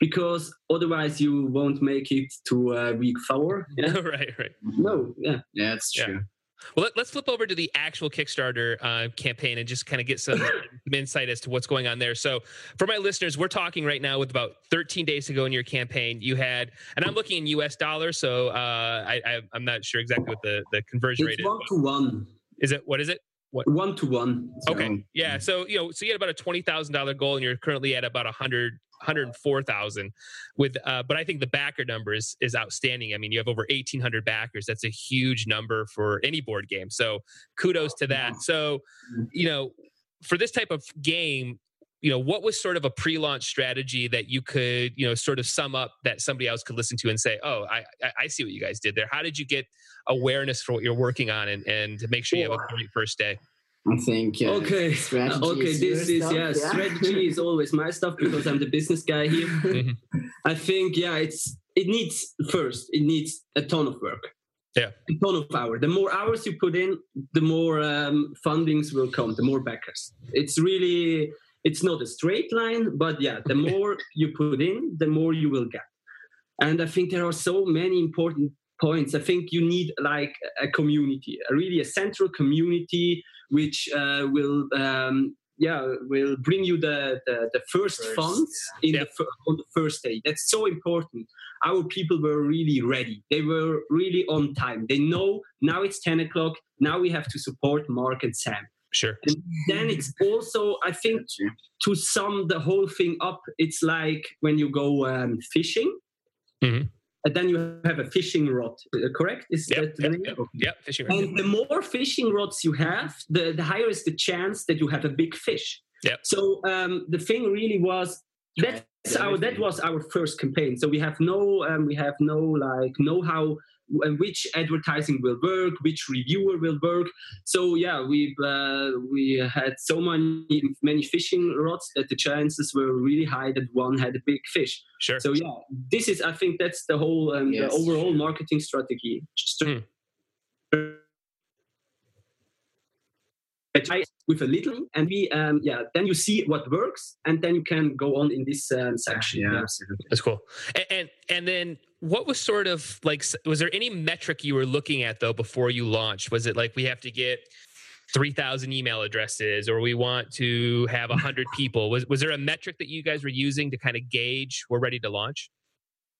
because otherwise you won't make it to uh, week four. Yeah? right, right. no, yeah, Yeah, it's Yeah. true. Well, let, us flip over to the actual Kickstarter uh, campaign and just kind of get some, some insight as to what's going on there. So, for my listeners, we're talking right now with about 13 days to go in your campaign. You had, and I'm looking in U.S. dollars, so uh, I, I, I'm not sure exactly what the, the conversion rate it's is. one to one, Is it what is it? One to one. So, Okay, yeah. So you know, so you had about a twenty thousand dollar goal, and you're currently at about a hundred. 104,000 with uh but I think the backer number is is outstanding. I mean, you have over 1800 backers. That's a huge number for any board game. So, kudos to that. So, you know, for this type of game, you know, what was sort of a pre-launch strategy that you could, you know, sort of sum up that somebody else could listen to and say, "Oh, I I- I see what you guys did there." How did you get awareness for what you're working on and and to make sure you have a great first day? I think. Uh, okay, strategy okay. is This is stuff, yeah, yeah. Strategy is always my stuff because I'm the business guy here. Mhm. I think yeah, it's it needs first it needs a ton of work. Yeah. a ton of hours. The more hours you put in, the more um, fundings will come, the more backers. It's really it's not a straight line, but yeah, the more you put in, the more you will get. And I think there are so many important points. I think you need like a community, a really a central community, which uh, will um, yeah will bring you the the, the first, First, funds in Yeah. the on the first day. That's so important. Our people were really ready. They were really on time. They know now it's ten o'clock. Now we have to support Mark and Sam. Sure. And then it's also I think to sum the whole thing up, it's like when you go um, fishing, Mhm. and then you have a fishing rod. uh, Correct? Is Yep, that the yep, name? yep, yep, fishing rod. And the more fishing rods you have, the, the higher is the chance that you have a big fish. Yep. So um, the thing really was that's our that was our first campaign. So we have no um, we have no like know how uh, which advertising will work, which reviewer will work. So yeah, we uh, we had so many many fishing rods that the chances were really high that one had a big fish. Sure. So yeah, this is I think that's the whole um, Yes. the overall marketing strategy. Hmm. Try with a little, and we um, yeah, then you see what works, and then you can go on in this um, section. Yeah, absolutely. That's cool. And, and and then what was sort of like was there any metric you were looking at though before you launched? Was it like we have to get 3000 email addresses or we want to have 100 people? Was was there a metric that you guys were using to kind of gauge we're ready to launch?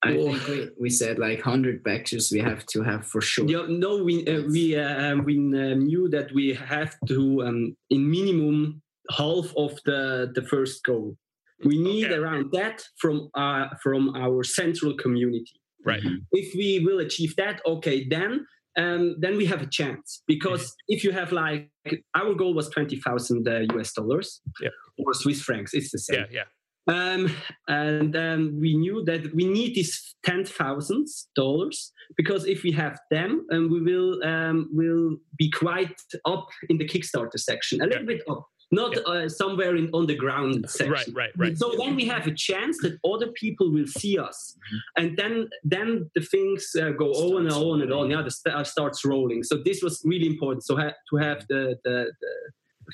I think we, we said like 100 backers we have to have for sure. Yeah, no, we uh, we uh, we uh, knew that we have to um, in minimum half of the the first goal. We need Okay. around that from uh, from our central community. Right. If we will achieve that, okay, then um, then we have a chance. Because Mm-hmm. if you have like our goal was twenty thousand uh, US dollars Yep. or Swiss francs, it's the same. Yeah, yeah. Um, and um, we knew that we need these ten thousand dollars because if we have them, um, we will um, will be quite up in the Kickstarter section, a little bit up, not Yeah. uh, somewhere in on the ground section. Right, right, right. So then we have a chance that other people will see us, and then then the things uh, go on and on and on. Yeah, the st- uh, starts rolling. So this was really important. So ha- to have the the the,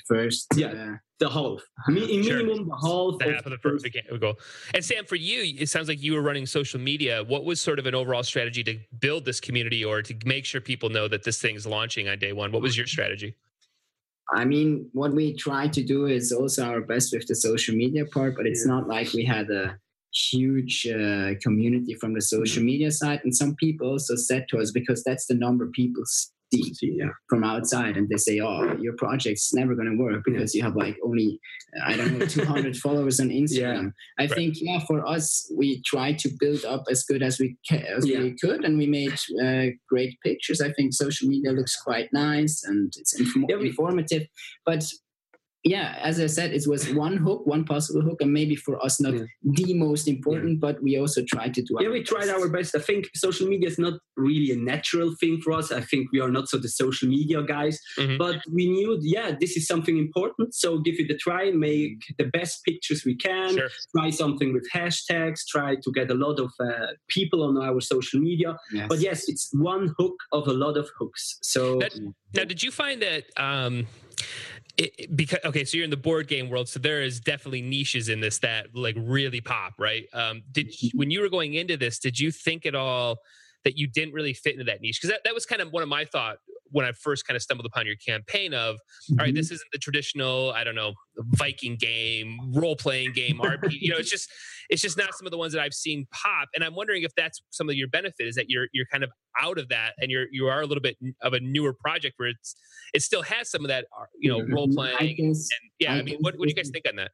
First, Yeah. uh, the half, Mi- in Sure. minimum the half The of half of the the first began- goal. And Sam, for you, it sounds like you were running social media. What was sort of an overall strategy to build this community or to make sure people know that this thing's launching on day one? What was your strategy? I mean, what we try to do is also our best with the social media part, but it's not like we had a huge uh, community from the social media side. And some people also said to us, because that's the number of people see yeah. from outside, and they say, "Oh, your project's never going to work because you have like only, I don't know, 200 followers on Instagram." I Right. think, yeah, for us, we tried to build up as good as we ca- as Yeah. we could, and we made uh, great pictures. I think social media looks quite nice and it's inform- Yeah, informative, but yeah, as I said, it was one hook, one possible hook, and maybe for us not Yeah. the most important, but we also tried to do. yeah our we tried our best i think social media is not really a natural thing for us i think we are not so the social media guys Mhm. but we knew yeah this is something important so give it a try make the best pictures we can Sure. try something with hashtags try to get a lot of uh, people on our social media Yes. but yes it's one hook of a lot of hooks so That- Now, did you find that um, it, because okay, so you're in the board game world, so there is definitely niches in this that like really pop, right? Um, did you, when you were going into this, did you think at all that you didn't really fit into that niche? Because that, that was kind of one of my thought when I first kind of stumbled upon your campaign of all right, this isn't the traditional, I don't know, Viking game, role playing game, RPG. you know, it's just it's just not some of the ones that I've seen pop. And I'm wondering if that's some of your benefit is that you're you're kind of out of that and you're you are a little bit of a newer project where it's it still has some of that uh, you know Mhm. role playing. And yeah, I I mean, what what do you guys think on that?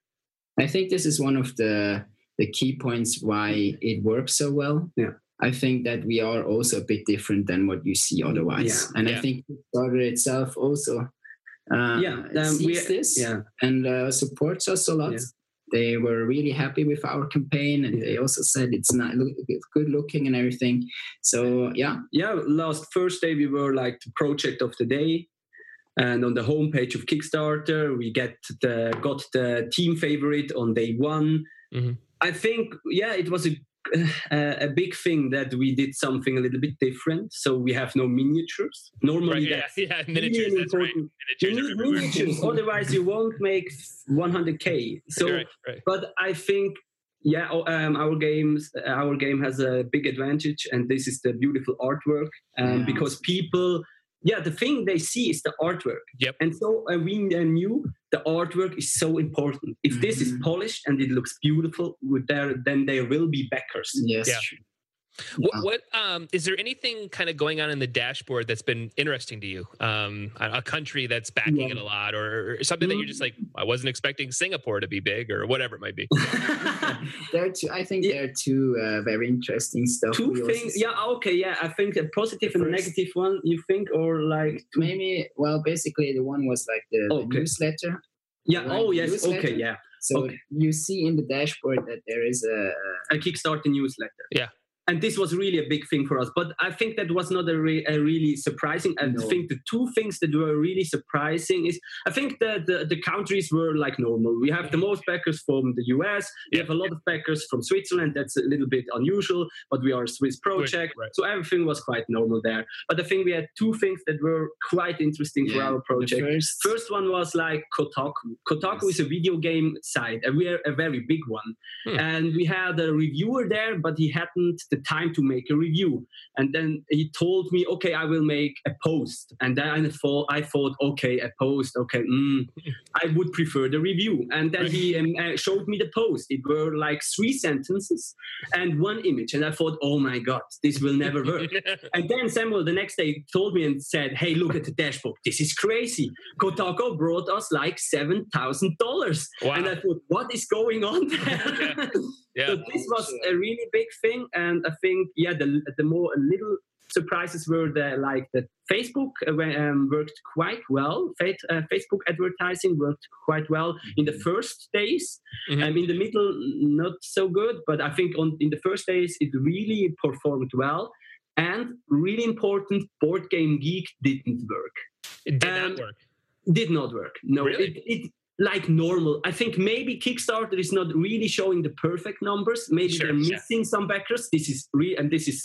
I think this is one of the the key points why it works so well. Yeah. I think that we are also a bit different than what you see otherwise, Yeah. and Yeah. I think Kickstarter itself also uh, Yeah, um, we- sees this yeah and uh, supports us a lot. Yeah. They were really happy with our campaign, and they also said it's not look, it's good looking and everything. So yeah, yeah last thursday we were like the project of the day and on the homepage of kickstarter we get the got the team favorite on day one Mhm. i think yeah it was a a big thing that we did something a little bit different so we have no miniatures normally Right, that's yeah, really miniatures. That's right. Miniatures you need miniatures otherwise you won't make 100k so right, right. but I think yeah, um, our games, our game has a big advantage, and this is the beautiful artwork. Um, Yeah. Because people, yeah, the thing they see is the artwork. Yep. And so uh, we uh, knew the artwork is so important. If this is Mhm. polished and it looks beautiful, with there, then there will be backers. yes, Yeah. True. What, what um is there anything kind of going on in the dashboard that's been interesting to you? Um, a, a country that's backing Yeah. it a lot, or, or something that you're Mm. just like, I wasn't expecting Singapore to be big, or whatever it might be. there are two. I think Yeah. there are two uh, very interesting stuff. Two things, yeah, okay, yeah. I think a positive and a negative one. You think, or like, Maybe well, basically the one was like the, the newsletter. yeah, like oh yes, newsletter. okay, yeah, So Okay. you see in the dashboard that there is a a Kickstarter newsletter. Yeah. And this was really a big thing for us, but I think that was not a, re- a really surprising. I No. think the two things that were really surprising is I think that the, the countries were like normal. We have the most backers from the US. We Yeah. have a lot of backers from Switzerland. That's a little bit unusual, but we are a Swiss project, right. so everything was quite normal there. But I think we had two things that were quite interesting for our project. first. First one was like Kotaku. Kotaku Yes. is a video game site, and we're a very big one. Hmm. And we had a reviewer there, but he hadn't the time to make a review. And then he told me, "Okay, I will make a post." And then I thought, I thought, "Okay, a post. Okay, mm, I would prefer the review." And then he um, uh, showed me the post. It were like three sentences and one image, and I thought, "Oh my god, this will never work." And then Samuel the next day told me and said, "Hey, look at the dashboard. This is crazy. Kotaku brought us like seven thousand dollars." wow. And I thought, "What is going on there?" yeah. So this was a really big thing, and I think yeah, the the more little surprises were the like the Facebook uh, um, worked quite well. Uh, Facebook advertising worked quite well in the first days. Mhm. Um, in the middle, not so good, but I think on in the first days it really performed well. And really important, Board Game Geek didn't work. It did um, not work. Did not work. No, Really? it, it like normal. I think maybe Kickstarter is not really showing the perfect numbers. Maybe Sure, they're yeah. missing some backers. This is real, and this is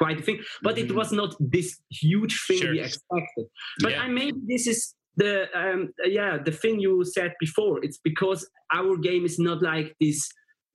quite a thing. But it Mhm. was not this huge thing Sure. we expected. But Yeah. I maybe this is the um yeah the thing you said before. It's because our game is not like this.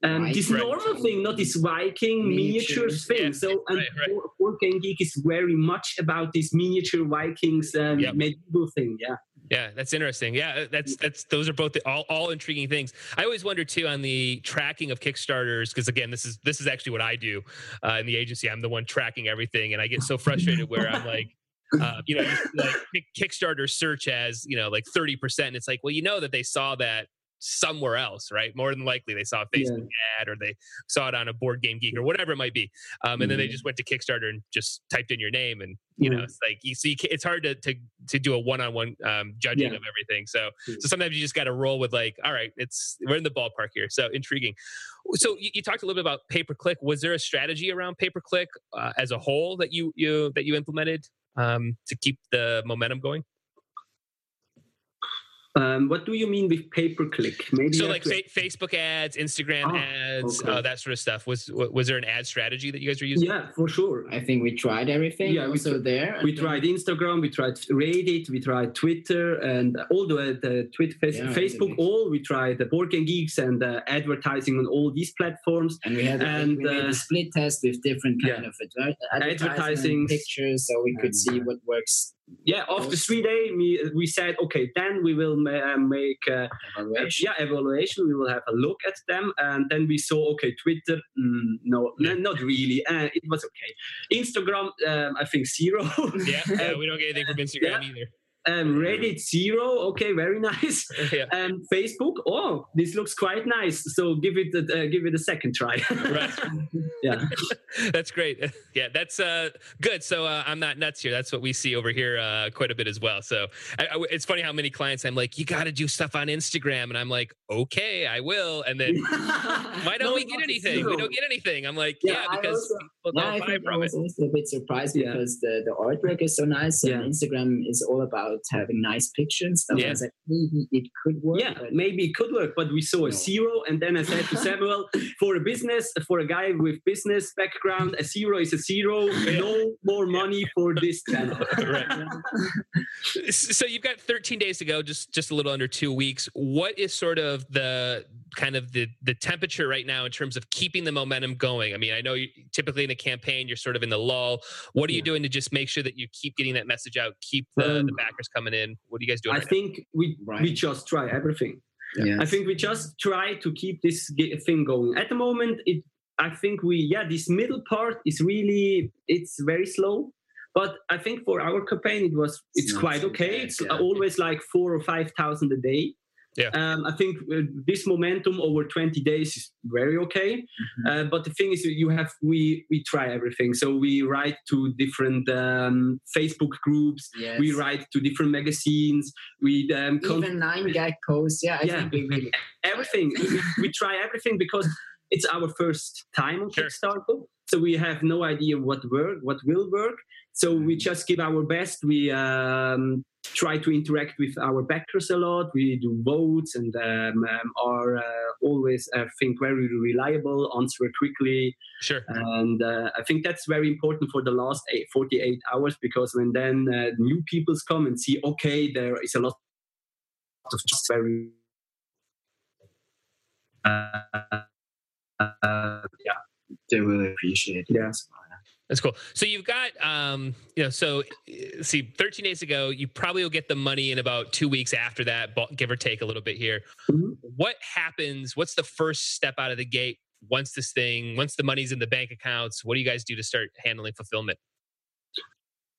Um, this Viking. normal thing, not this Viking miniatures Miniatures. thing. Yeah, so, and right, right. Game Geek is very much about this miniature Vikings um, Yep. medieval thing. Yeah. Yeah, that's interesting. Yeah, that's that's those are both the, all all intriguing things. I always wonder too on the tracking of Kickstarters because again, this is this is actually what I do uh, in the agency. I'm the one tracking everything, and I get so frustrated where I'm like. Uh, you know, like Kickstarter search as you know, like thirty percent. It's like, well, you know that they saw that somewhere else, right? More than likely, they saw a Facebook ad or they saw it on a board game geek or whatever it might be, um, and then they Mhm. just went to Kickstarter and just typed in your name, and you know, it's like you see, it's hard to to to do a one on one judging Yeah. of everything. So Mm. so sometimes you just got to roll with like, all right, it's we're in the ballpark here. So intriguing. So you, you talked a little bit about pay per click. Was there a strategy around pay per click uh, as a whole that you you that you implemented um, to keep the momentum going? Um, what do you mean with pay per click? Maybe So like fa- Facebook ads, Instagram Ah, ads, okay. uh, that sort of stuff. Was was there an ad strategy that you guys were using? yeah, for sure. I think we tried everything. Yeah, we also tr- there. We and then- tried Instagram, we tried Reddit, we tried Twitter, and all the, the Twitter, face, Yeah, Facebook. the- All we tried the Board Game Geeks and uh, advertising on all these platforms. And we had And, we made uh, a split test with different kind yeah. of adver- advertising Advertising. pictures, so we could see uh, what works. Yeah, after three days, we we said, okay, then we will ma- uh, make uh, Evaluation. yeah evaluation. We will have a look at them, and then we saw, okay, Twitter, mm, no, Yeah. n- not really. Uh, it was okay. Instagram, um, I think zero. Yeah, yeah, we don't get anything from Instagram either. Um, Reddit zero. Okay, very nice. yeah. And Facebook, oh, this looks quite nice. So give it a, uh, give it a second try. Right. yeah. that's great. Yeah, that's uh, good. So uh, I'm not nuts here. That's what we see over here uh, quite a bit as well. So I, I, it's funny how many clients I'm like, you got to do stuff on Instagram, and I'm like, okay, I will. And then why don't No, we get anything? We don't get anything. I'm like, Yeah, yeah, because also- people don't I buy think I from it. was also a bit surprised Yeah. because the, the artwork is so nice and Instagram is all about having nice pictures and stuff. Yeah. I was like, maybe it could work. Yeah, but maybe it could work, but we saw a No. zero. And then I said to Samuel, for a business, for a guy with business background, a zero is a zero. No more money for this channel. Right. so you've got 13 days to go just just a little under two weeks what is sort of the kind of the the temperature right now in terms of keeping the momentum going i mean i know you typically in a campaign you're sort of in the lull what are you doing to just make sure that you keep getting that message out keep the, the Um, backers coming in what are you guys doing I right think we we Right. just try everything. yeah. I think we just try to keep this thing going. At the moment, it I think we yeah this middle part is really it's very slow. But I think for our campaign it was It's it's quite okay. bad, it's yeah. always like four or five thousand a day. Yeah. Um, I think uh, this momentum over 20 days is very okay. Mhm. Uh, but the thing is, you have we we try everything. So we write to different um, Facebook groups. Yes. We write to different magazines. We um, con- even nine gag posts. Yeah, I Yeah. think we really everything. we, we try everything because it's our first time on Sure. Kickstarter, so we have no idea what work, what will work. So we just give our best. We um, try to interact with our backers a lot. We do votes and um, um, are uh, always, I think, very reliable, answer quickly. sure And uh, I think that's very important for the last eight, 48 hours because when then uh, new people come and see, okay, there is a lot of just very. Uh, uh, yeah, they really appreciate it. Yeah. That's cool. So you've got, um, you know, so uh, see, 13 days ago, you probably will get the money in about two weeks after that, bu- give or take a little bit here. Mhm. What happens? What's the first step out of the gate once this thing, once the money's in the bank accounts? What do you guys do to start handling fulfillment?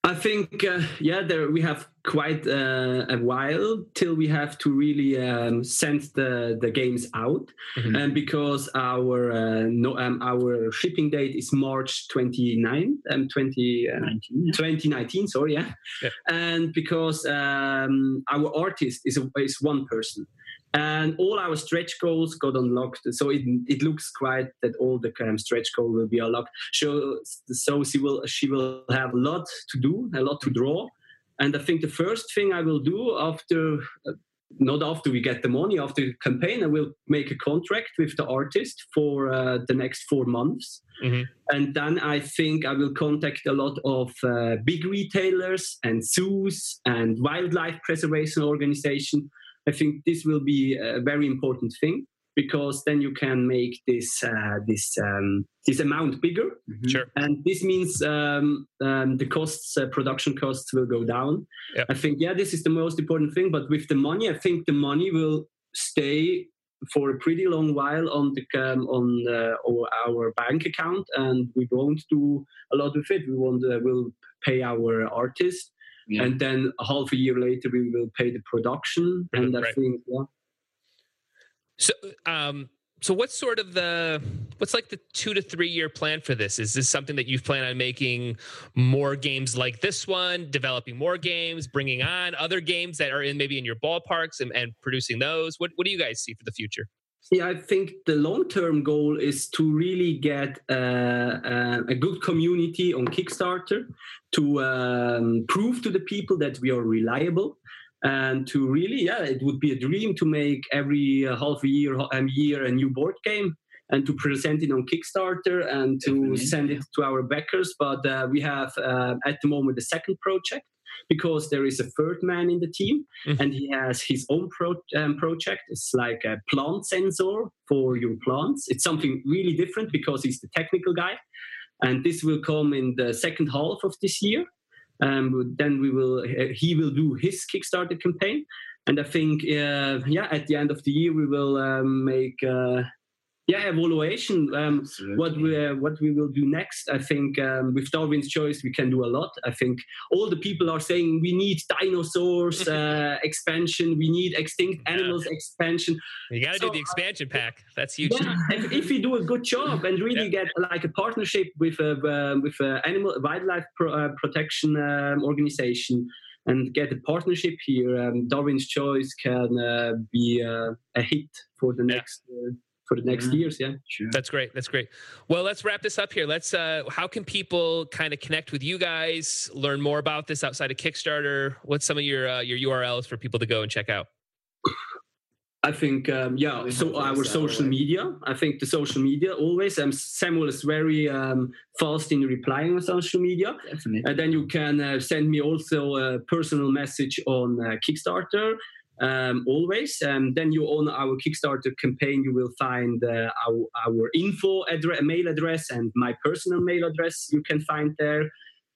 I think uh, yeah, there we have quite uh, a while till we have to really um, send the the games out, Mhm. and because our uh, no um, our shipping date is March 29, um, 20, uh, 19, yeah. 2019 sorry yeah, Yeah. and because um, our artist is a, is one person and all our stretch goals got unlocked so it, it looks quite that all the um, stretch goal will be unlocked so so she will she will have a lot to do a lot to draw and i think the first thing i will do after uh, not after we get the money after the campaign i will make a contract with the artist for uh, the next four months Mhm. and then I think I will contact a lot of uh, big retailers and zoos and wildlife preservation organization. I think this will be a very important thing because then you can make this uh, this um, this amount bigger, Mhm. Sure. and this means um, um, the costs, uh, production costs, will go down. Yep. I think yeah, this is the most important thing. But with the money, I think the money will stay for a pretty long while on the um, on uh, our, bank account, and we won't do a lot with it. We won't uh, will pay our artist, Yeah. and then a half a year later we will pay the production. And I Right. think yeah, So, um, so what's sort of the what's like the two to three year plan for this? Is this something that you've planned on making more games like this one, developing more games, bringing on other games that are in maybe in your ballparks and, and producing those? What what do you guys see for the future? Yeah, I think the long term goal is to really get uh, uh, a good community on Kickstarter to um, prove to the people that we are reliable and to really yeah it would be a dream to make every uh, half a year a year a new board game and to present it on kickstarter and to Definitely. send it to our backers but uh, we have uh, at the moment the second project because there is a third man in the team mm-hmm. and he has his own pro- um, project. It's like a plant sensor for your plants. It's something really different because he's the technical guy. And this will come in the second half of this year. Um, then we will uh, he will do his Kickstarter campaign, and I think uh, yeah at the end of the year we will um, make uh, yeah evaluation um, what we uh, what we will do next i think um, with darwin's choice we can do a lot. I think all the people are saying we need dinosaurs uh, expansion we need extinct animals yeah. expansion. You got to so, do the expansion pack. That's huge. yeah, if, if we do a good job and really yeah. get like a partnership with a uh, with a animal wildlife pro, uh, protection um, organization and get a partnership here um, darwin's choice can uh, be uh, a hit for the next for the next yeah. years. Yeah, sure. That's great. That's great. Well, let's wrap this up here. Let's. Uh, how can people kind of connect with you guys? Learn more about this outside of Kickstarter. What's some of your uh, your URLs for people to go and check out? I think um, yeah. So our social media. I think the social media always. Um, Samuel is very um, fast in replying on social media. Definitely. And then you can uh, send me also a personal message on uh, Kickstarter um, always. Um, then you on our Kickstarter campaign, you will find uh, our, our info address, mail address, and my personal mail address. You can find there.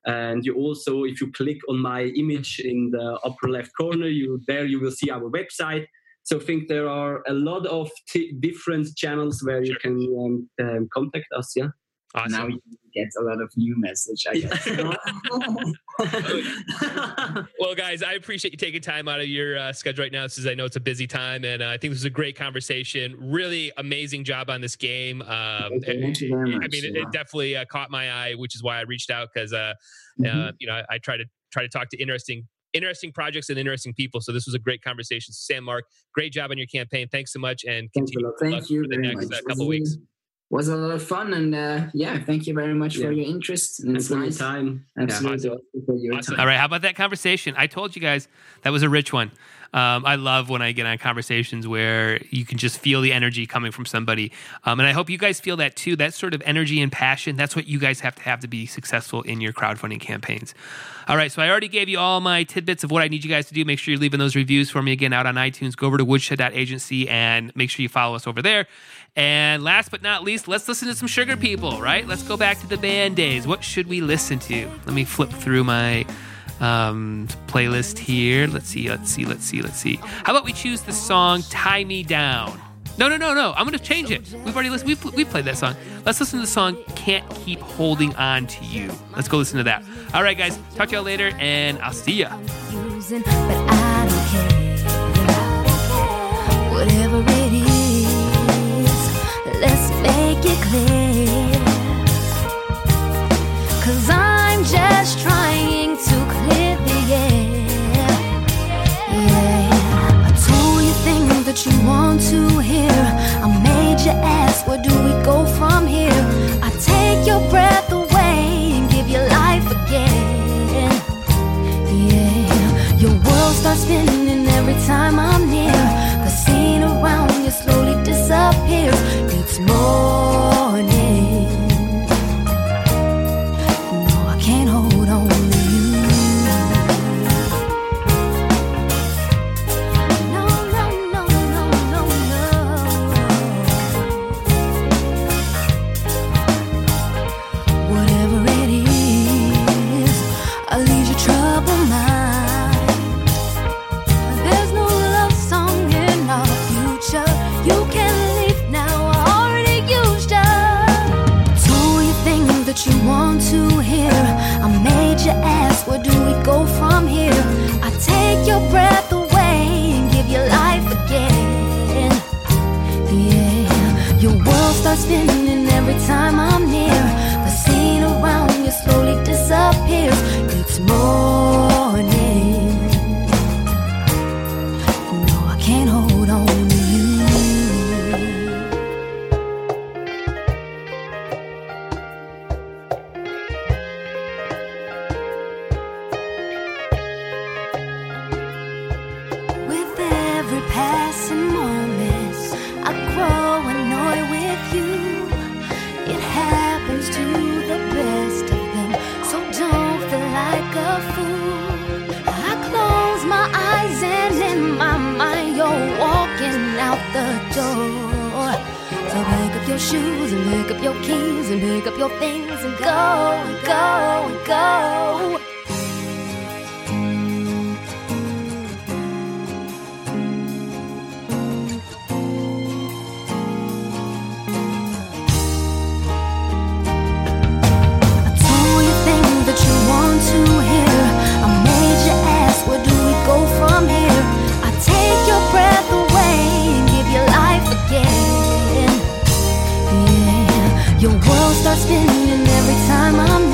And you also, if you click on my image in the upper left corner, you there you will see our website. So I think there are a lot of t- different channels where you can um, um, contact us. Yeah. Awesome. Now you get a lot of new message, I guess. well, guys, I appreciate you taking time out of your uh, schedule right now, since I know it's a busy time, and uh, I think this is a great conversation. Really amazing job on this game. Um, Thank you very much. I mean, it, it definitely uh, caught my eye, which is why I reached out because, uh, mm-hmm. you know, I, I try to try to talk to interesting interesting projects and interesting people. So this was a great conversation. Sam Mark, great job on your campaign. Thanks so much, and continue Thank you for the next uh, couple weeks was a lot of fun and uh, yeah thank you very much yeah. for your interest and it's nice time absolutely yeah, awesome. all right how about that conversation i told you guys that was a rich one um, I love when I get on conversations where you can just feel the energy coming from somebody. Um, and I hope you guys feel that too. That sort of energy and passion, that's what you guys have to have to be successful in your crowdfunding campaigns. All right, so I already gave you all my tidbits of what I need you guys to do. Make sure you're leaving those reviews for me again out on iTunes. Go over to woodshed.agency and make sure you follow us over there. And last but not least, let's listen to some Sugar People, right? Let's go back to the band days. What should we listen to? Let me flip through my um, playlist here. Let's see, let's see, let's see, let's see. How about we choose the song Tie Me Down? No, no, no, no. I'm going to change it. We've already listened. We've, we've played that song. Let's listen to the song Can't Keep Holding On to You. Let's go listen to that. All right, guys. Talk to y'all later, and I'll see ya. Whatever it is, make it clear. Cause I'm just trying to clear the air. Yeah, I told you things that you want to hear. I made you ask, where do we go from here? I take your breath away and give you life again. Yeah, your world starts spinning every time I'm near. The scene around you slowly disappears. It's spinning every time I shoes and pick up your keys and pick up your things and go and go and go. starts spinning every time I'm